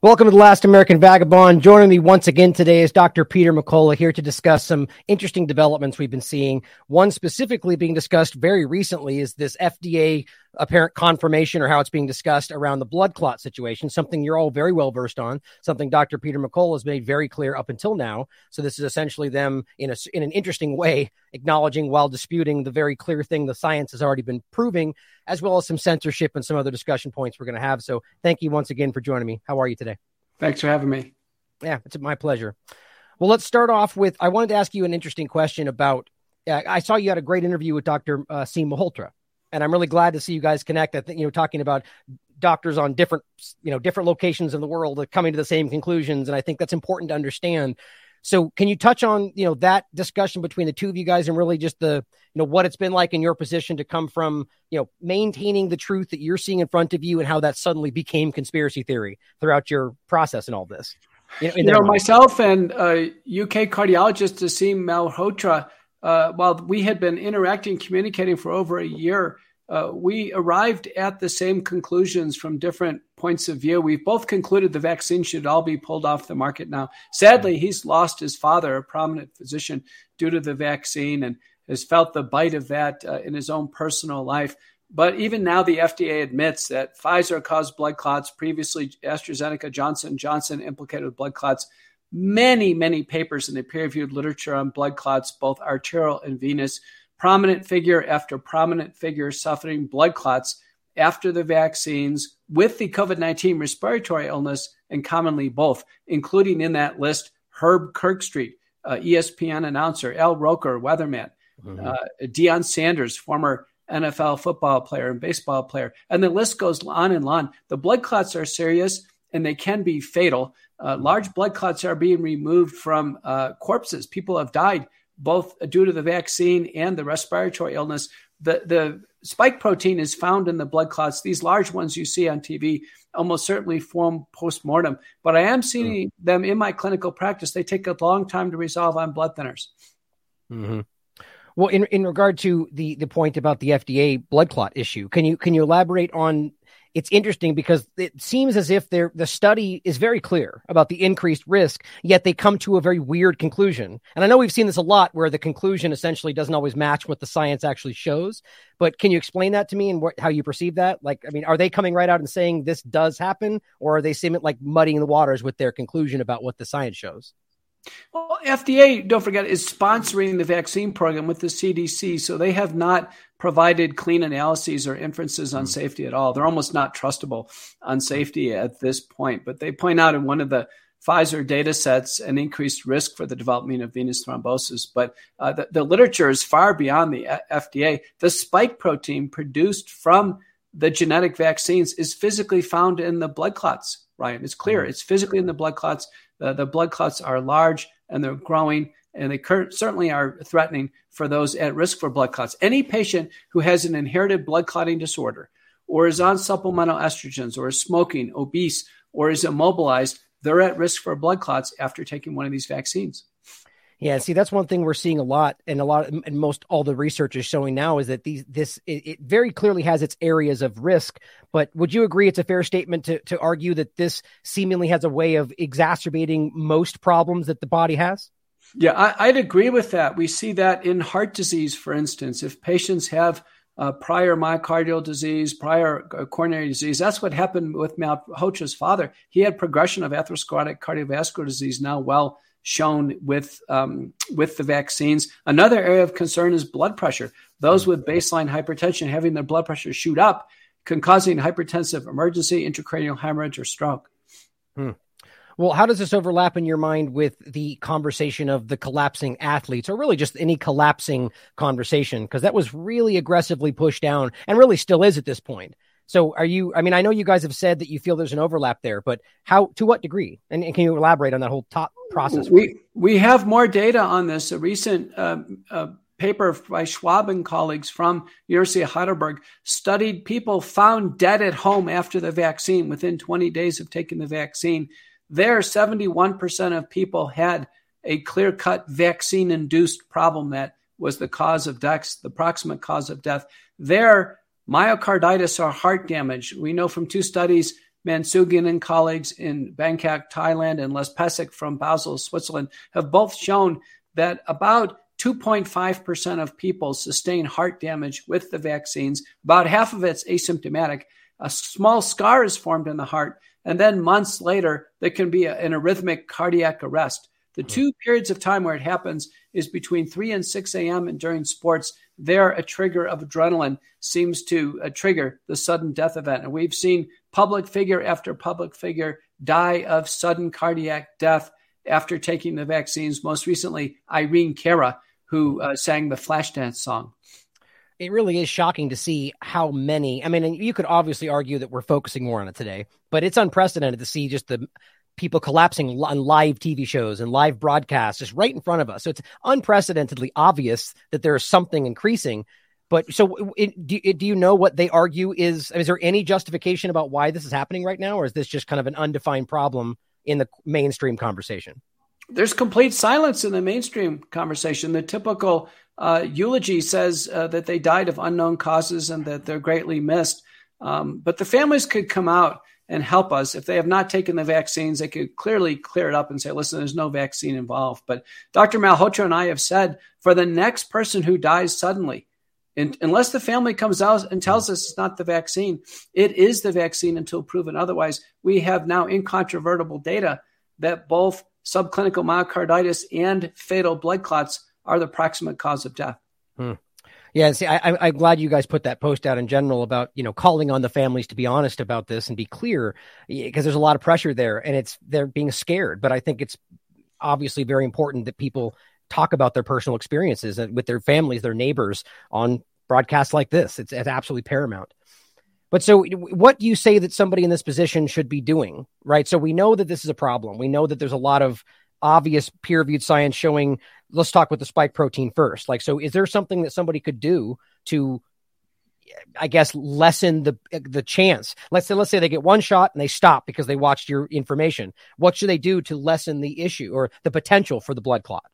Welcome to the Last American Vagabond. Joining me once again today is Dr. Peter McCullough here to discuss some interesting developments we've been seeing. One specifically being discussed very recently is this FDA apparent confirmation or how it's being discussed around the blood clot situation, something you're all very well versed on, something Dr. Peter McCullough has made very clear up until now. So this is essentially them in a in an interesting way acknowledging while disputing the very clear thing the science has already been proving, as well as some censorship and some other discussion points we're going to have. So thank you once again for joining me. How are you today? Thanks for having me. Yeah, it's my pleasure. Well, let's start off with I wanted to ask you an interesting question about. Uh, I saw you had a great interview with Dr. Uh, Seem Malhotra, and I'm really glad to see you guys connect. I think you know talking about doctors on different you know different locations in the world coming to the same conclusions, and I think that's important to understand. So, can you touch on you know that discussion between the two of you guys, and really just the you know what it's been like in your position to come from you know maintaining the truth that you're seeing in front of you, and how that suddenly became conspiracy theory throughout your process and all this. You know, you know myself and uh, UK cardiologist Aseem Malhotra uh, while we had been interacting, communicating for over a year, uh, we arrived at the same conclusions from different points of view. We've both concluded the vaccine should all be pulled off the market now. Sadly, he's lost his father, a prominent physician, due to the vaccine and has felt the bite of that uh, in his own personal life. But even now, the FDA admits that Pfizer caused blood clots. Previously, AstraZeneca, Johnson Johnson implicated blood clots many, many papers in the peer reviewed literature on blood clots, both arterial and venous. Prominent figure after prominent figure suffering blood clots after the vaccines with the COVID 19 respiratory illness, and commonly both, including in that list Herb Kirkstreet, uh, ESPN announcer, Al Roker, weatherman, mm-hmm. uh, Deion Sanders, former NFL football player and baseball player. And the list goes on and on. The blood clots are serious and they can be fatal. Uh, large blood clots are being removed from uh, corpses. People have died both due to the vaccine and the respiratory illness. The, the spike protein is found in the blood clots. These large ones you see on TV almost certainly form post-mortem, but I am seeing mm-hmm. them in my clinical practice. They take a long time to resolve on blood thinners. Mm-hmm. Well, in, in regard to the, the point about the FDA blood clot issue, can you can you elaborate on it's interesting because it seems as if the study is very clear about the increased risk, yet they come to a very weird conclusion. And I know we've seen this a lot where the conclusion essentially doesn't always match what the science actually shows. But can you explain that to me and what, how you perceive that? Like, I mean, are they coming right out and saying this does happen, or are they seeming like muddying the waters with their conclusion about what the science shows? Well, FDA, don't forget, is sponsoring the vaccine program with the CDC. So they have not provided clean analyses or inferences on mm. safety at all. They're almost not trustable on safety at this point. But they point out in one of the Pfizer data sets an increased risk for the development of venous thrombosis. But uh, the, the literature is far beyond the FDA. The spike protein produced from the genetic vaccines is physically found in the blood clots, Ryan. It's clear. Mm. It's physically in the blood clots. The, the blood clots are large and they're growing, and they cur- certainly are threatening for those at risk for blood clots. Any patient who has an inherited blood clotting disorder, or is on supplemental estrogens, or is smoking, obese, or is immobilized, they're at risk for blood clots after taking one of these vaccines. Yeah, see, that's one thing we're seeing a lot, and a lot, and most all the research is showing now is that these this it, it, very clearly has its areas of risk. But would you agree it's a fair statement to to argue that this seemingly has a way of exacerbating most problems that the body has? Yeah, I, would agree with that. We see that in heart disease, for instance, if patients have uh, prior myocardial disease, prior uh, coronary disease. That's what happened with Malhotra's father. He had progression of atherosclerotic cardiovascular disease, now well shown with um, with the vaccines. Another area of concern is blood pressure. Those with baseline hypertension having their blood pressure shoot up can cause an hypertensive emergency, intracranial hemorrhage, or stroke. Hmm. Well, how does this overlap in your mind with the conversation of the collapsing athletes, or really just any collapsing conversation? Because that was really aggressively pushed down, and really still is at this point. So are you, I mean, I know you guys have said that you feel there's an overlap there, but how, to what degree? And, and can you elaborate on that whole top process? We, we have more data on this. A recent uh, uh, paper by Schwab and colleagues from University of Heidelberg studied people found dead at home after the vaccine within 20 days of taking the vaccine. There, 71% of people had a clear cut vaccine induced problem that was the cause of death, the proximate cause of death. There, myocarditis or heart damage. We know from two studies Mansugian and colleagues in Bangkok, Thailand, and Les Pessig from Basel, Switzerland have both shown that about 2.5% of people sustain heart damage with the vaccines. About half of it's asymptomatic. A small scar is formed in the heart. And then months later, there can be a, an arrhythmic cardiac arrest. The hmm. two periods of time where it happens is between 3 and 6 a.m. and during sports. There, a trigger of adrenaline seems to uh, trigger the sudden death event. And we've seen public figure after public figure die of sudden cardiac death after taking the vaccines. Most recently, Irene Cara, who uh, sang the Flashdance song. It really is shocking to see how many. I mean, you could obviously argue that we're focusing more on it today, but it's unprecedented to see just the people collapsing on live TV shows and live broadcasts just right in front of us. So it's unprecedentedly obvious that there is something increasing. But so, it, do, do you know what they argue is? Is there any justification about why this is happening right now, or is this just kind of an undefined problem in the mainstream conversation? there's complete silence in the mainstream conversation. The typical uh, eulogy says uh, that they died of unknown causes and that they're greatly missed. Um, but the families could come out and help us. If they have not taken the vaccines, they could clearly clear it up and say, listen, there's no vaccine involved. But Dr. Malhotra and I have said for the next person who dies suddenly, and unless the family comes out and tells us it's not the vaccine, it is the vaccine until proven otherwise. We have now incontrovertible data that both subclinical myocarditis and fatal blood clots are the proximate cause of death. Hmm. Yeah, see, I, am glad you guys put that post out in general about you know calling on the families to be honest about this and be clear because there's a lot of pressure there and it's they're being scared. But I think it's obviously very important that people talk about their personal experiences with their families, their neighbors on broadcasts like this. It's, it's absolutely paramount. But so, what do you say that somebody in this position should be doing? Right. So, we know that this is a problem. We know that there's a lot of obvious peer reviewed science showing. Let's talk with the spike protein first. Like, so is there something that somebody could do to, I guess, lessen the the chance? Let's say, let's say they get one shot and they stop because they watched your information. What should they do to lessen the issue or the potential for the blood clot?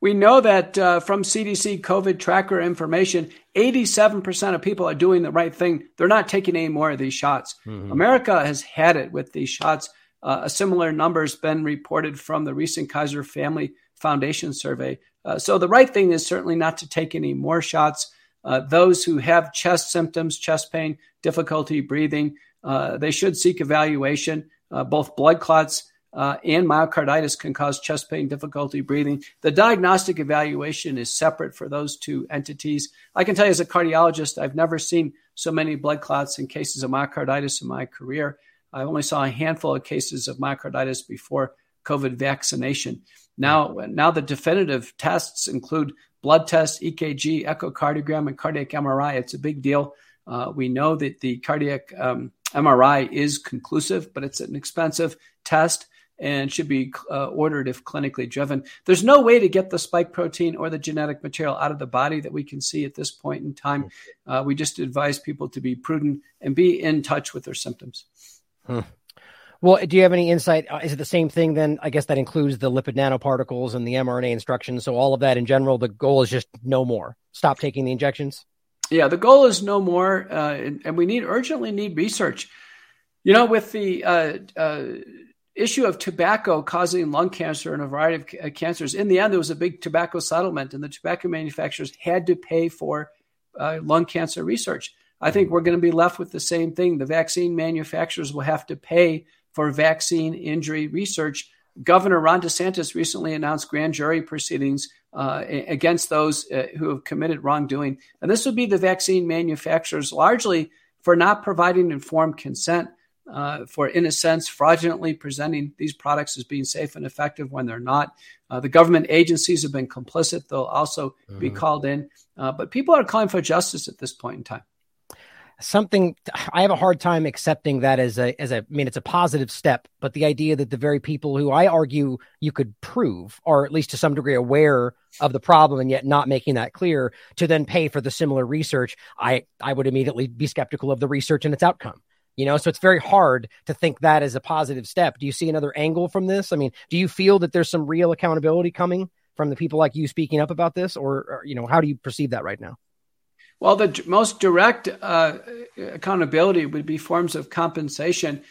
We know that uh, from CDC COVID tracker information, 87% of people are doing the right thing. They're not taking any more of these shots. Mm-hmm. America has had it with these shots. Uh, a similar number has been reported from the recent Kaiser Family Foundation survey. Uh, so the right thing is certainly not to take any more shots. Uh, those who have chest symptoms, chest pain, difficulty breathing, uh, they should seek evaluation. Uh, both blood clots uh, and myocarditis can cause chest pain, difficulty breathing. The diagnostic evaluation is separate for those two entities. I can tell you as a cardiologist, I've never seen so many blood clots in cases of myocarditis in my career. I only saw a handful of cases of myocarditis before COVID vaccination. Now, now the definitive tests include blood tests, EKG, echocardiogram, and cardiac MRI. It's a big deal. Uh, we know that the cardiac um, MRI is conclusive, but it's an expensive test and should be uh, ordered if clinically driven. There's no way to get the spike protein or the genetic material out of the body that we can see at this point in time. Uh, we just advise people to be prudent and be in touch with their symptoms. Hmm. Well, do you have any insight? Uh, is it the same thing then? I guess that includes the lipid nanoparticles and the mRNA instructions. So, all of that in general, the goal is just no more. Stop taking the injections. Yeah, the goal is no more, uh, and, and, we need urgently need research. You know, with the uh, uh issue of tobacco causing lung cancer and a variety of uh, cancers. In the end, there was a big tobacco settlement, and the tobacco manufacturers had to pay for uh, lung cancer research. I think we're going to be left with the same thing. The vaccine manufacturers will have to pay for vaccine injury research. Governor Ron DeSantis recently announced grand jury proceedings uh, against those uh, who have committed wrongdoing. And this would be the vaccine manufacturers largely for not providing informed consent uh, for, in a sense, fraudulently presenting these products as being safe and effective when they're not. Uh, the government agencies have been complicit; they'll also mm-hmm. be called in. Uh, but people are calling for justice at this point in time. Something I have a hard time accepting that as a as a I mean it's a positive step, but the idea that the very people who I argue you could prove are at least to some degree aware of the problem and yet not making that clear to then pay for the similar research, I I would immediately be skeptical of the research and its outcome. You know, so it's very hard to think that as a positive step. Do you see another angle from this? I mean, do you feel that there's some real accountability coming from the people like you speaking up about this, or, or you know, how do you perceive that right now? Well, the most direct uh, accountability would be forms of compensation.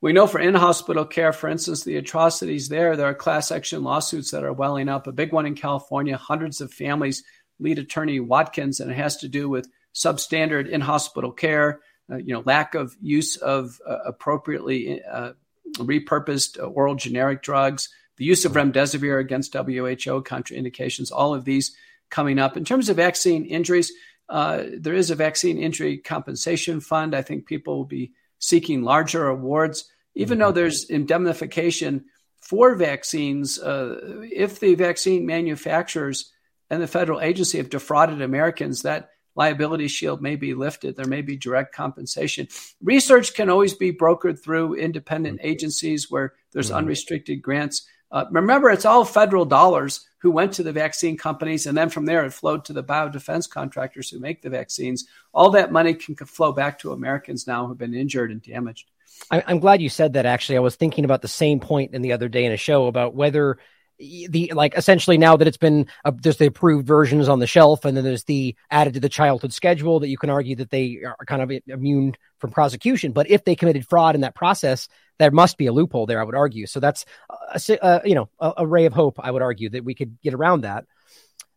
We know for in hospital care, for instance, the atrocities there, there are class action lawsuits that are welling up. A big one in California, hundreds of families, lead attorney Watkins, and it has to do with substandard in hospital care, uh, you know, lack of use of uh, appropriately uh, repurposed oral generic drugs, the use of remdesivir against WHO contraindications, all of these coming up. In terms of vaccine injuries, uh, there is a vaccine injury compensation fund. I think people will be seeking larger awards, even mm-hmm. though there's indemnification for vaccines. Uh, if the vaccine manufacturers and the federal agency have defrauded Americans, that liability shield may be lifted. There may be direct compensation. Research can always be brokered through independent mm-hmm. agencies where there's mm-hmm. unrestricted grants. Uh, remember, it's all federal dollars who went to the vaccine companies, and then from there it flowed to the biodefense contractors who make the vaccines. All that money can flow back to Americans now who've been injured and damaged. I'm glad you said that. Actually, I was thinking about the same point in the other day in a show about whether the like essentially now that it's been uh, there's the approved versions on the shelf and then there's the added to the childhood schedule that you can argue that they are kind of immune from prosecution. But if they committed fraud in that process there must be a loophole there i would argue. So that's a, a you know a, a, ray of hope i would argue that we could get around that.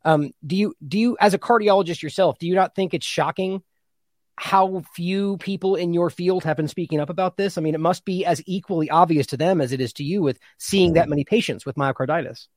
Um, do you do you as a cardiologist yourself do you not think it's shocking how few people in your field have been speaking up about this? I mean, it must be as equally obvious to them as it is to you with seeing that many patients with myocarditis.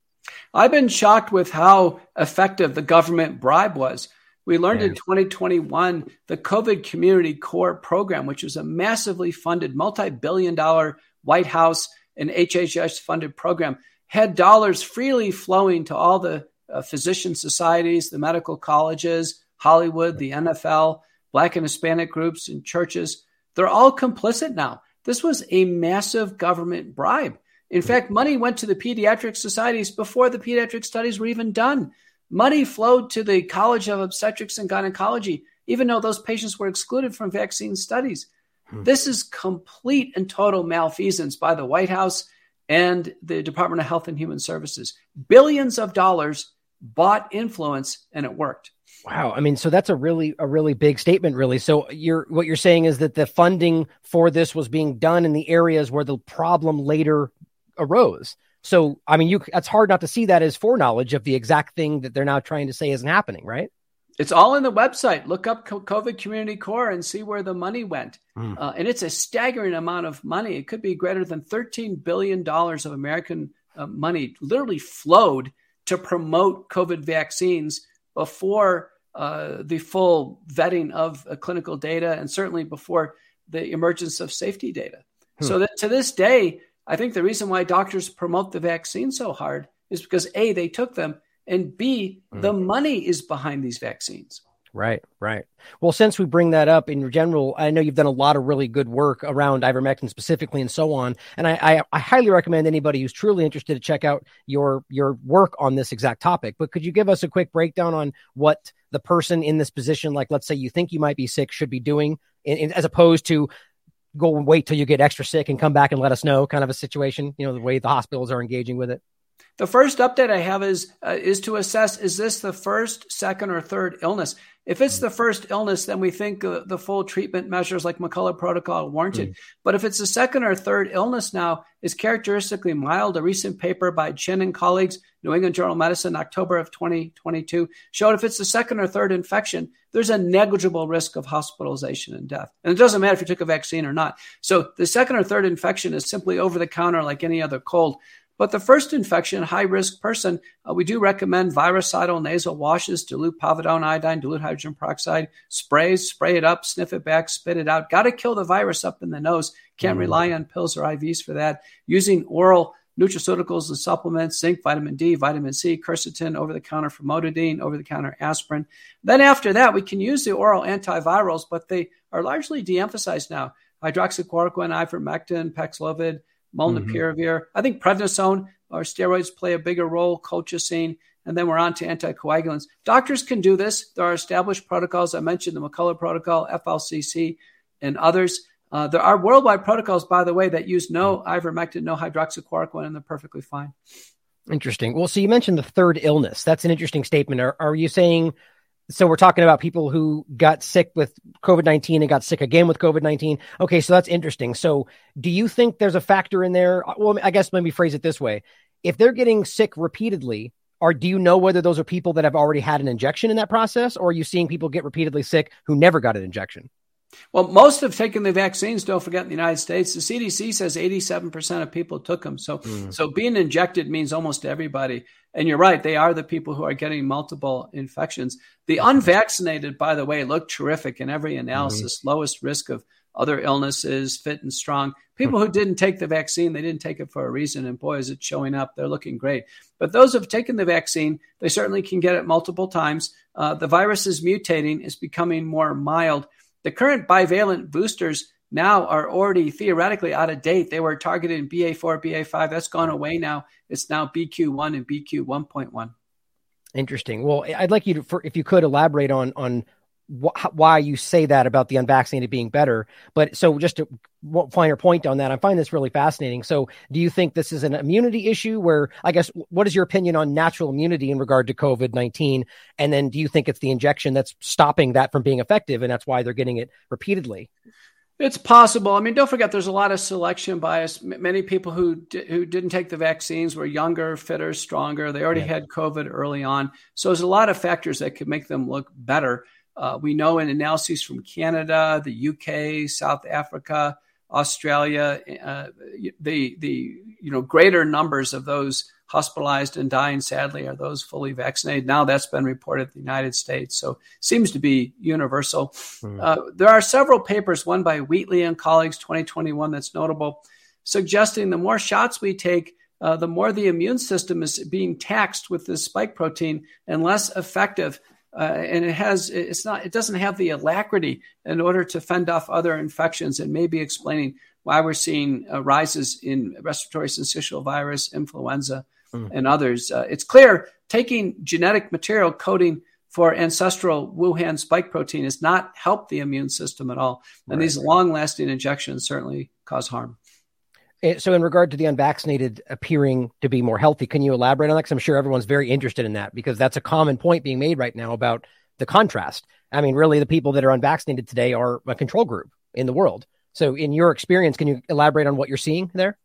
I've been shocked with how effective the government bribe was. We learned yeah. in 2021 the COVID Community Corps program, which was a massively funded, multi billion dollar White House and HHS funded program, had dollars freely flowing to all the uh, physician societies, the medical colleges, Hollywood, the NFL Black and Hispanic groups and churches, they're all complicit now. This was a massive government bribe. In fact, money went to the pediatric societies before the pediatric studies were even done. Money flowed to the College of Obstetrics and Gynecology, even though those patients were excluded from vaccine studies. Hmm. This is complete and total malfeasance by the White House and the Department of Health and Human Services. Billions of dollars bought influence, and it worked. Wow. I mean, so that's a really a really big statement really. So you're what you're saying is that the funding for this was being done in the areas where the problem later arose. So, I mean, you that's hard not to see that as foreknowledge of the exact thing that they're now trying to say isn't happening, right? It's all in the website. Look up COVID Community Corps and see where the money went. Mm. Uh, and it's a staggering amount of money. It could be greater than $13 billion of American uh, money literally flowed to promote COVID vaccines before uh, the full vetting of uh, clinical data and certainly before the emergence of safety data. Hmm. So that to this day, I think the reason why doctors promote the vaccine so hard is because A, they took them, and B, hmm. the money is behind these vaccines. Right, right. Well, since we bring that up in general, I know you've done a lot of really good work around ivermectin specifically and so on. And I, I, I, highly recommend anybody who's truly interested to check out your your work on this exact topic. But could you give us a quick breakdown on what the person in this position, like let's say you think you might be sick, should be doing, in, in, as opposed to go and wait till you get extra sick and come back and let us know, kind of a situation. You know, the way the hospitals are engaging with it. The first update I have is uh, is to assess: is this the first, second, or third illness? If it's the first illness, then we think uh, the full treatment measures like McCullough protocol are warranted. Mm. But if it's a second or third illness now, is characteristically mild. A recent paper by Chin and colleagues, New England Journal of Medicine, October of 2022, showed if it's the second or third infection, there's a negligible risk of hospitalization and death. And it doesn't matter if you took a vaccine or not. So the second or third infection is simply over the counter like any other cold. But the first infection, high risk person, uh, we do recommend virucidal nasal washes, dilute povidone iodine, dilute hydrogen peroxide, sprays, spray it up, sniff it back, spit it out. Got to kill the virus up in the nose. Can't mm. rely on pills or IVs for that. Using oral nutraceuticals and supplements, zinc, vitamin D, vitamin C, quercetin, over the counter famotidine, over the counter aspirin. Then after that, we can use the oral antivirals, but they are largely de emphasized now. Hydroxychloroquine, ivermectin, Paxlovid, molnupiravir. Mm-hmm. I think prednisone or steroids play a bigger role, colchicine, and then we're on to anticoagulants. Doctors can do this. There are established protocols. I mentioned the McCullough protocol, FLCC, and others. Uh, there are worldwide protocols, by the way, that use no ivermectin, no hydroxychloroquine, and they're perfectly fine. Interesting. Well, so you mentioned the third illness. That's an interesting statement. Are, are you saying so we're talking about people who got sick with COVID 19 and got sick again with COVID 19. Okay, so that's interesting. So, do you think there's a factor in there? Well, I guess let me phrase it this way. If they're getting sick repeatedly, or do you know whether those are people that have already had an injection in that process, or are you seeing people get repeatedly sick who never got an injection? Well, most have taken the vaccines. Don't forget, in the United States, the CDC says 87% of people took them. So, mm. so being injected means almost everybody. And you're right; they are the people who are getting multiple infections. The unvaccinated, by the way, look terrific in every analysis. Mm-hmm. Lowest risk of other illnesses, fit and strong. People who didn't take the vaccine, they didn't take it for a reason. And boy, is it showing up. They're looking great. But those who have taken the vaccine, they certainly can get it multiple times. Uh, the virus is mutating, is becoming more mild. The current bivalent boosters now are already theoretically out of date. They were targeted in BA4, BA5. That's gone away now. It's now BQ1 and BQ 1.1. Interesting. Well, I'd like you to, for, if you could elaborate on on wh- why you say that about the unvaccinated being better. But so just to finer point on that, I find this really fascinating. So, do you think this is an immunity issue? Where I guess what is your opinion on natural immunity in regard to COVID nineteen? And then, do you think it's the injection that's stopping that from being effective, and that's why they're getting it repeatedly? It's possible. I mean, don't forget, there's a lot of selection bias. M- many people who who didn't take the vaccines were younger, fitter, stronger. They already yeah. had COVID early on, so there's a lot of factors that could make them look better. Uh, we know in analyses from Canada, the UK, South Africa, Australia, uh, the the you know greater numbers of those hospitalized and dying, sadly, are those fully vaccinated. Now that's been reported in the United States, so seems to be universal. Mm. Uh, there are several papers, one by Wheatley and colleagues, 2021, that's notable, suggesting the more shots we take, uh, the more the immune system is being taxed with this spike protein and less effective. Uh, and it has it's not it doesn't have the alacrity in order to fend off other infections and maybe explaining why we're seeing uh, rises in respiratory syncytial virus, influenza, mm. and others. Uh, it's clear taking genetic material coding for ancestral Wuhan spike protein has not helped the immune system at all. And right. these long lasting injections certainly cause harm. So, in regard to the unvaccinated appearing to be more healthy, can you elaborate on that? Because I'm sure everyone's very interested in that because that's a common point being made right now about the contrast. I mean, really, the people that are unvaccinated today are a control group in the world. So, in your experience, can you elaborate on what you're seeing there?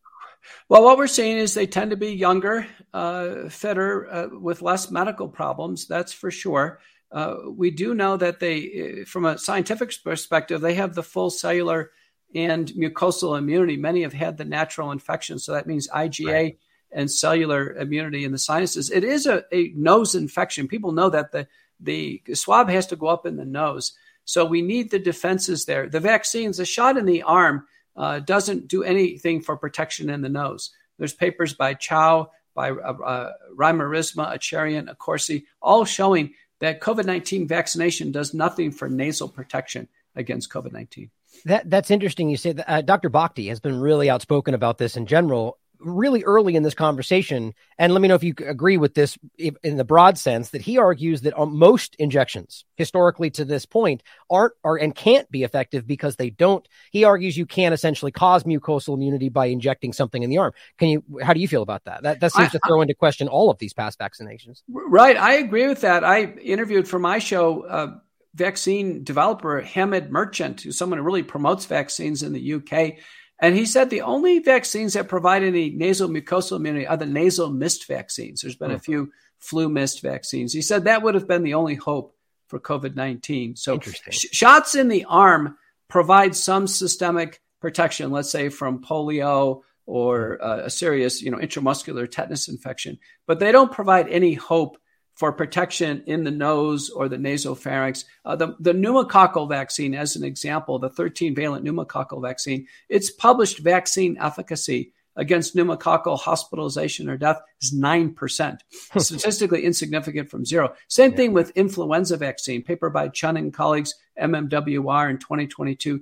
Well, what we're seeing is they tend to be younger, uh, fitter, uh, with less medical problems. That's for sure. Uh, we do know that they, uh, from a scientific perspective, they have the full cellular and mucosal immunity. Many have had the natural infection, so that means IgA right. and cellular immunity in the sinuses. It is a, a nose infection. People know that the the swab has to go up in the nose, so we need the defenses there. The vaccines, a shot in the arm uh, doesn't do anything for protection in the nose. There's papers by Chow, by uh, uh, Rimarisma, Acharian, Accorsi, all showing that COVID 19 vaccination does nothing for nasal protection against COVID 19. That, that's interesting. You say that uh, Dr. Bhakdi has been really outspoken about this in general really early in this conversation, and let me know if you agree with this in the broad sense that he argues that um, most injections historically to this point aren't are and can't be effective because they don't. He argues you can't essentially cause mucosal immunity by injecting something in the arm. Can you? How do you feel about that? That that seems I, to throw into question all of these past vaccinations. Right, I agree with that. I interviewed for my show. Uh, vaccine developer Hamid Merchant, who's someone who really promotes vaccines in the UK, and he said the only vaccines that provide any nasal mucosal immunity are the nasal mist vaccines. There's been mm. a few flu mist vaccines. He said that would have been the only hope for COVID 19. So sh- shots in the arm provide some systemic protection, let's say from polio or uh, a serious, you know, intramuscular tetanus infection, but they don't provide any hope for protection in the nose or the nasopharynx. Uh, the, the pneumococcal vaccine, as an example, the 13 valent pneumococcal vaccine, its published vaccine efficacy against pneumococcal hospitalization or death is 9%, statistically insignificant from zero. Same yeah. thing with influenza vaccine, paper by Chun and colleagues, MMWR in 2022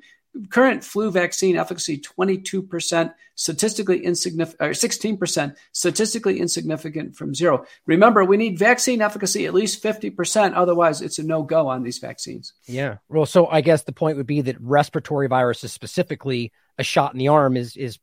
current flu vaccine efficacy 22% statistically insignificant or 16% statistically insignificant from zero. Remember we need vaccine efficacy at least 50% otherwise it's a no-go on these vaccines. Yeah. Well so i guess the point would be that respiratory viruses specifically a shot in the arm is is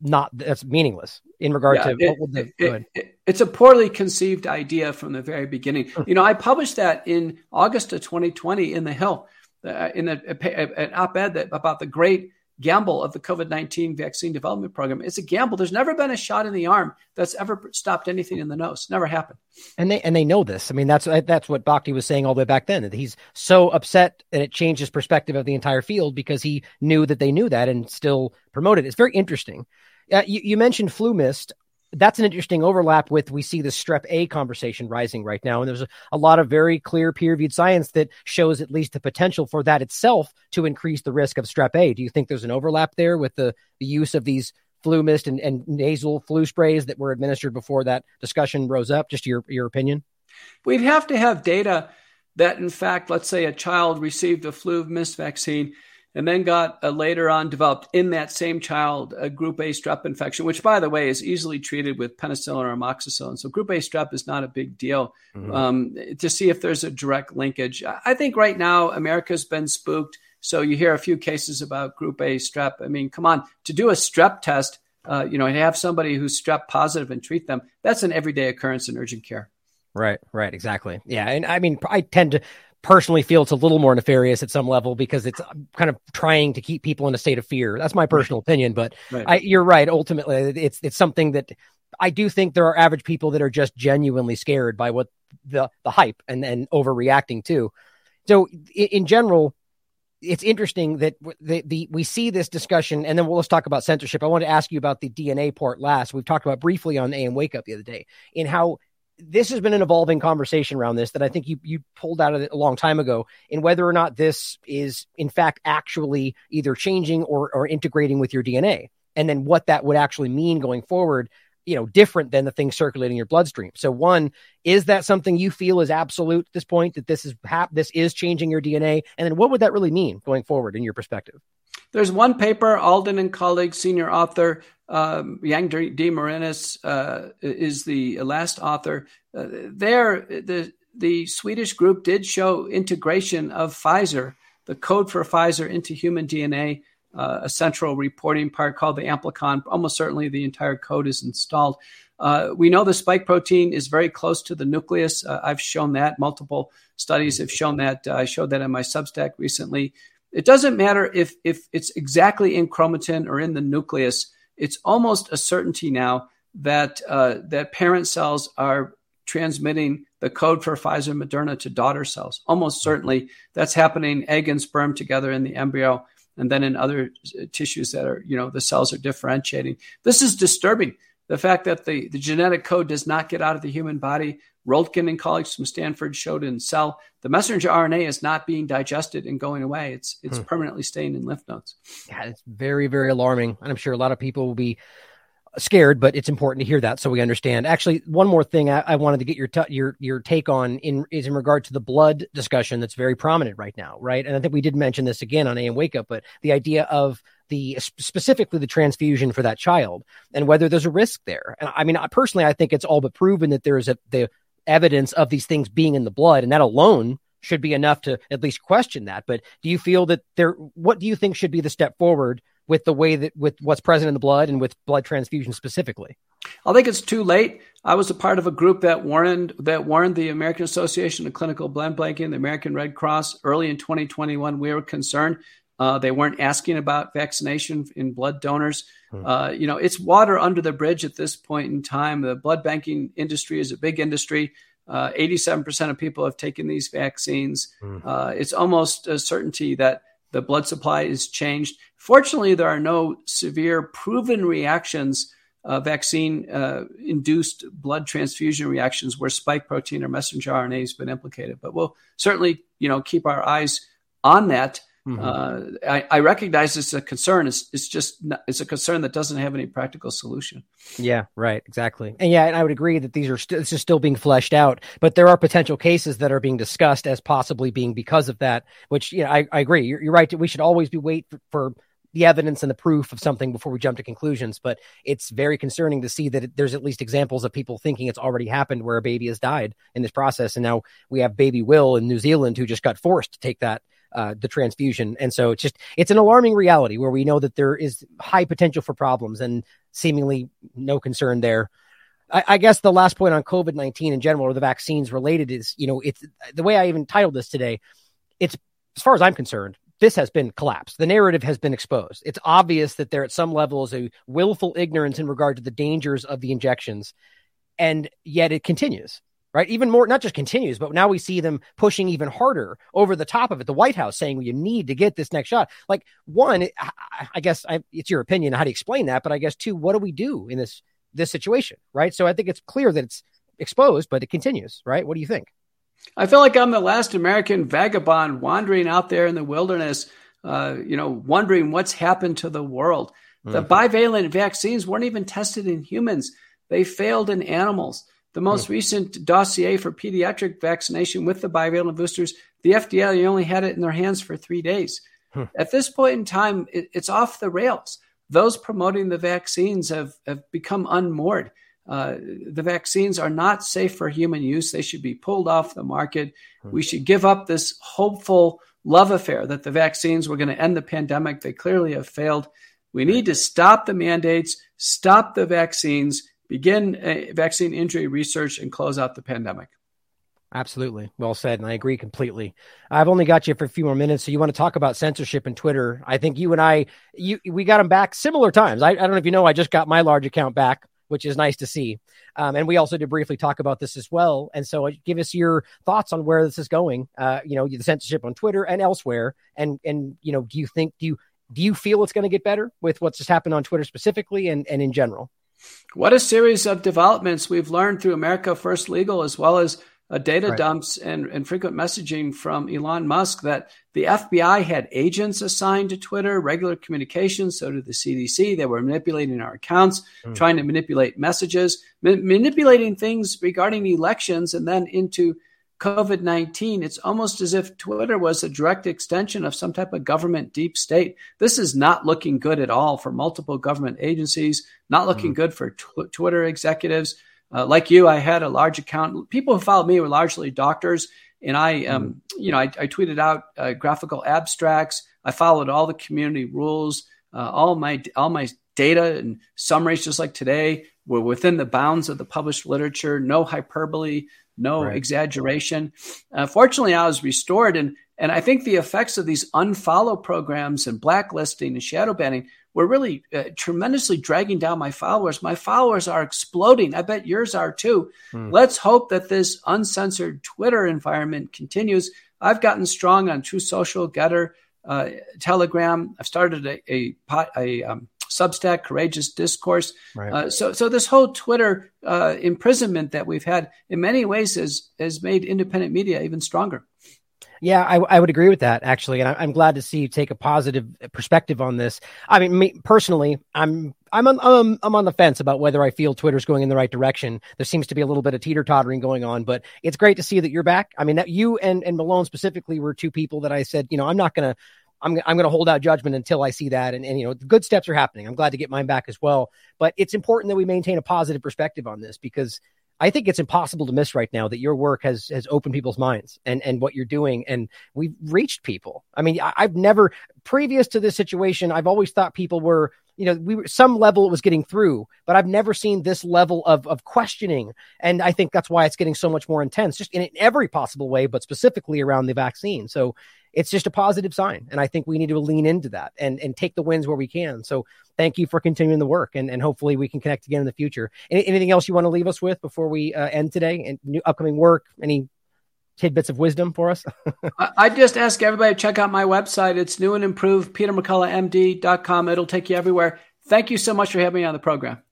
not that's meaningless in regard yeah, to it, the, it, it, it's a poorly conceived idea from the very beginning. You know, I published that in August of 2020 in the Hill, uh, in a, a, an op-ed that, about the great gamble of the COVID 19 vaccine development program. It's a gamble. There's never been a shot in the arm that's ever stopped anything in the nose. Never happened. And they and they know this. I mean, that's that's what Bhakdi was saying all the way back then. That he's so upset and it changed his perspective of the entire field because he knew that they knew that and still promoted. It. It's very interesting. Uh, you, you mentioned FluMist that's an interesting overlap with we see the strep A conversation rising right now. And there's a, lot of very clear peer reviewed science that shows at least the potential for that itself to increase the risk of strep A. Do you think there's an overlap there with the, the use of these FluMist and, and nasal flu sprays that were administered before that discussion rose up? Just your, your opinion? We'd have to have data that, in fact, let's say a child received a flu mist vaccine and then got uh, later on developed in that same child a group A strep infection, which, by the way, is easily treated with penicillin or amoxicillin. So, group A strep is not a big deal mm-hmm. um, to see if there's a direct linkage. I think right now America's been spooked. So, you hear a few cases about group A strep. I mean, come on, to do a strep test, uh, you know, and have somebody who's strep positive and treat them, that's an everyday occurrence in urgent care. Right, right, exactly. Yeah. And I mean, I tend to personally feel it's a little more nefarious at some level because it's um, kind of trying to keep people in a state of fear. That's my personal opinion, but right. I, you're right. Ultimately, it's it's something that I do think there are average people that are just genuinely scared by what the the hype and and overreacting to. So in, in general, it's interesting that the, the we see this discussion, and then we'll let's talk about censorship. I want to ask you about the DNA part last. We've talked about briefly on AM Wake Up the other day in how this has been an evolving conversation around this that I think you you pulled out of it a long time ago in whether or not this is in fact actually either changing or or integrating with your DNA and then what that would actually mean going forward you know different than the things circulating your bloodstream. So one is that something you feel is absolute at this point that this is hap- this is changing your dna and then what would that really mean going forward in your perspective there's one paper alden and colleagues senior author um, Yang de Marinis uh, is the last author. Uh, there, the the Swedish group did show integration of Pfizer, the code for Pfizer, into human DNA. Uh, a central reporting part called the amplicon. Almost certainly, the entire code is installed. Uh, we know the spike protein is very close to the nucleus. Uh, I've shown that. Multiple studies have shown that. Uh, I showed that in my Substack recently. It doesn't matter if if it's exactly in chromatin or in the nucleus it's almost a certainty now that uh, that parent cells are transmitting the code for Pfizer Moderna to daughter cells. Almost certainly that's happening egg and sperm together in the embryo and then in other tissues that are, you know, the cells are differentiating. This is disturbing. The fact that the, the genetic code does not get out of the human body. Röltgen and colleagues from Stanford showed in cell the messenger RNA is not being digested and going away. It's it's hmm. permanently staying in lymph nodes. Yeah, it's very very alarming, and I'm sure a lot of people will be scared, but it's important to hear that so we understand. Actually, one more thing I, I wanted to get your t- your your take on in is in regard to the blood discussion that's very prominent right now, right? And I think we did mention this again on AM Wake Up, but the idea of the specifically the transfusion for that child and whether there's a risk there. And I mean, personally, I think it's all but proven that there is a the evidence of these things being in the blood, and that alone should be enough to at least question that. But do you feel that there? What do you think should be the step forward with the way that with what's present in the blood and with blood transfusion specifically? I think it's too late. I was a part of a group that warned that warned the American Association of Clinical Blood Banking, the American Red Cross, early in 2021. We were concerned. Uh, they weren't asking about vaccination in blood donors. Hmm. Uh, you know, it's water under the bridge at this point in time. The blood banking industry is a big industry. Uh, 87% of people have taken these vaccines. Hmm. Uh, it's almost a certainty that the blood supply is changed. Fortunately, there are no severe proven reactions, uh, vaccine uh, induced blood transfusion reactions where spike protein or messenger RNA has been implicated. But we'll certainly, you know, keep our eyes on that. Mm-hmm. Uh, I, I, recognize it's a concern. It's, it's just not, it's a concern that doesn't have any practical solution. Yeah, right, exactly. And yeah, and I would agree that these are st- this is still being fleshed out, but there are potential cases that are being discussed as possibly being because of that. Which yeah, I, I agree. You're, you're right. We should always be wait for, for the evidence and the proof of something before we jump to conclusions. But it's very concerning to see that it, there's at least examples of people thinking it's already happened where a baby has died in this process. And now we have baby Will in New Zealand who just got forced to take that uh, the transfusion. And so it's just it's an alarming reality where we know that there is high potential for problems and seemingly no concern there. I, I guess the last point on COVID nineteen in general or the vaccines related is you know it's the way I even titled this today. It's as far as I'm concerned, this has been collapsed. The narrative has been exposed. It's obvious that there at some level is a willful ignorance in regard to the dangers of the injections. And yet it continues, right? Even more, not just continues, but now we see them pushing even harder over the top of it. The White House saying well, you need to get this next shot. Like, one, I guess I, it's your opinion how to explain that, but I guess two, what do we do in this this situation, right? So I think it's clear that it's exposed, but it continues, right? What do you think? I feel like I'm the last American vagabond wandering out there in the wilderness, uh, you know, wondering what's happened to the world. Mm. The bivalent vaccines weren't even tested in humans, they failed in animals. The most mm. recent dossier for pediatric vaccination with the bivalent boosters, the FDA only had it in their hands for three days. Hmm. At this point in time, it, it's off the rails. Those promoting the vaccines have, have become unmoored. Uh, the vaccines are not safe for human use. They should be pulled off the market. We should give up this hopeful love affair that the vaccines were going to end the pandemic. They clearly have failed. We need to stop the mandates, stop the vaccines, begin a vaccine injury research, and close out the pandemic. Absolutely. Well said. And I agree completely. I've only got you for a few more minutes. So you want to talk about censorship and Twitter. I think you and I, you, we got them back similar times. I, I don't know if you know, I just got my large account back which is nice to see. Um, and we also did briefly talk about this as well. And so, uh, give us your thoughts on where this is going. Uh, you know, the censorship on Twitter and elsewhere. And and you know, do you think do you do you feel it's going to get better with what's just happened on Twitter specifically and and in general? What a series of developments we've learned through America First Legal, as well as uh, data right. dumps and, and frequent messaging from Elon Musk that the FBI had agents assigned to Twitter, regular communications. So did the CDC. They were manipulating our accounts, mm. trying to manipulate messages, ma- manipulating things regarding elections, and then into COVID 19. It's almost as if Twitter was a direct extension of some type of government deep state. This is not looking good at all for multiple government agencies, not looking mm. good for tw- Twitter executives. Uh, like you, I had a large account. People who followed me were largely doctors, and I, um, mm-hmm. you know, I, I tweeted out uh, graphical abstracts. I followed all the community rules. Uh, all my all my data and summaries, just like today, were within the bounds of the published literature. No hyperbole, no right. exaggeration. Uh, fortunately, I was restored, and and I think the effects of these unfollow programs and blacklisting and shadow banning were really uh, tremendously dragging down my followers. My followers are exploding. I bet yours are too. Hmm. Let's hope that this uncensored Twitter environment continues. I've gotten strong on Truth Social, GETTR, uh, Telegram. I've started a, a, a um, Substack, Courageous Discourse. Right. Uh, so, so this whole Twitter uh, imprisonment that we've had, in many ways, has has made independent media even stronger. Yeah, I, I would agree with that actually, and I, am glad to see you take a positive perspective on this. I mean, me, personally, I'm I'm on, um, I'm on the fence about whether I feel Twitter's going in the right direction. There seems to be a little bit of teeter tottering going on, but it's great to see that you're back. I mean, that you and and Malone specifically were two people that I said, you know, I'm not gonna. I'm, I'm going to hold out judgment until I see that. And, and, you know, good steps are happening. I'm glad to get mine back as well. But it's important that we maintain a positive perspective on this because I think it's impossible to miss right now that your work has has opened people's minds and and what you're doing, and we've reached people. I mean, I, I've never previous to this situation, I've always thought people were you know, we were some level it was getting through, but I've never seen this level of of questioning. And I think that's why it's getting so much more intense, just in, every possible way, but specifically around the vaccine. So it's just a positive sign. And I think we need to lean into that and, and take the wins where we can. So thank you for continuing the work and, and hopefully we can connect again in the future. Any, anything else you want to leave us with before we uh, end today and new upcoming work? Any tidbits of wisdom for us? I just ask everybody to check out my website. It's new and improved, petermcculloughmd.com. It'll take you everywhere. Thank you so much for having me on the program.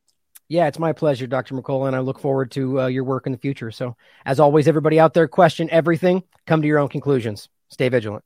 Yeah, it's my pleasure, Dr. McCullough, and I look forward to uh, your work in the future. So, as always, everybody out there, question everything, come to your own conclusions. Stay vigilant.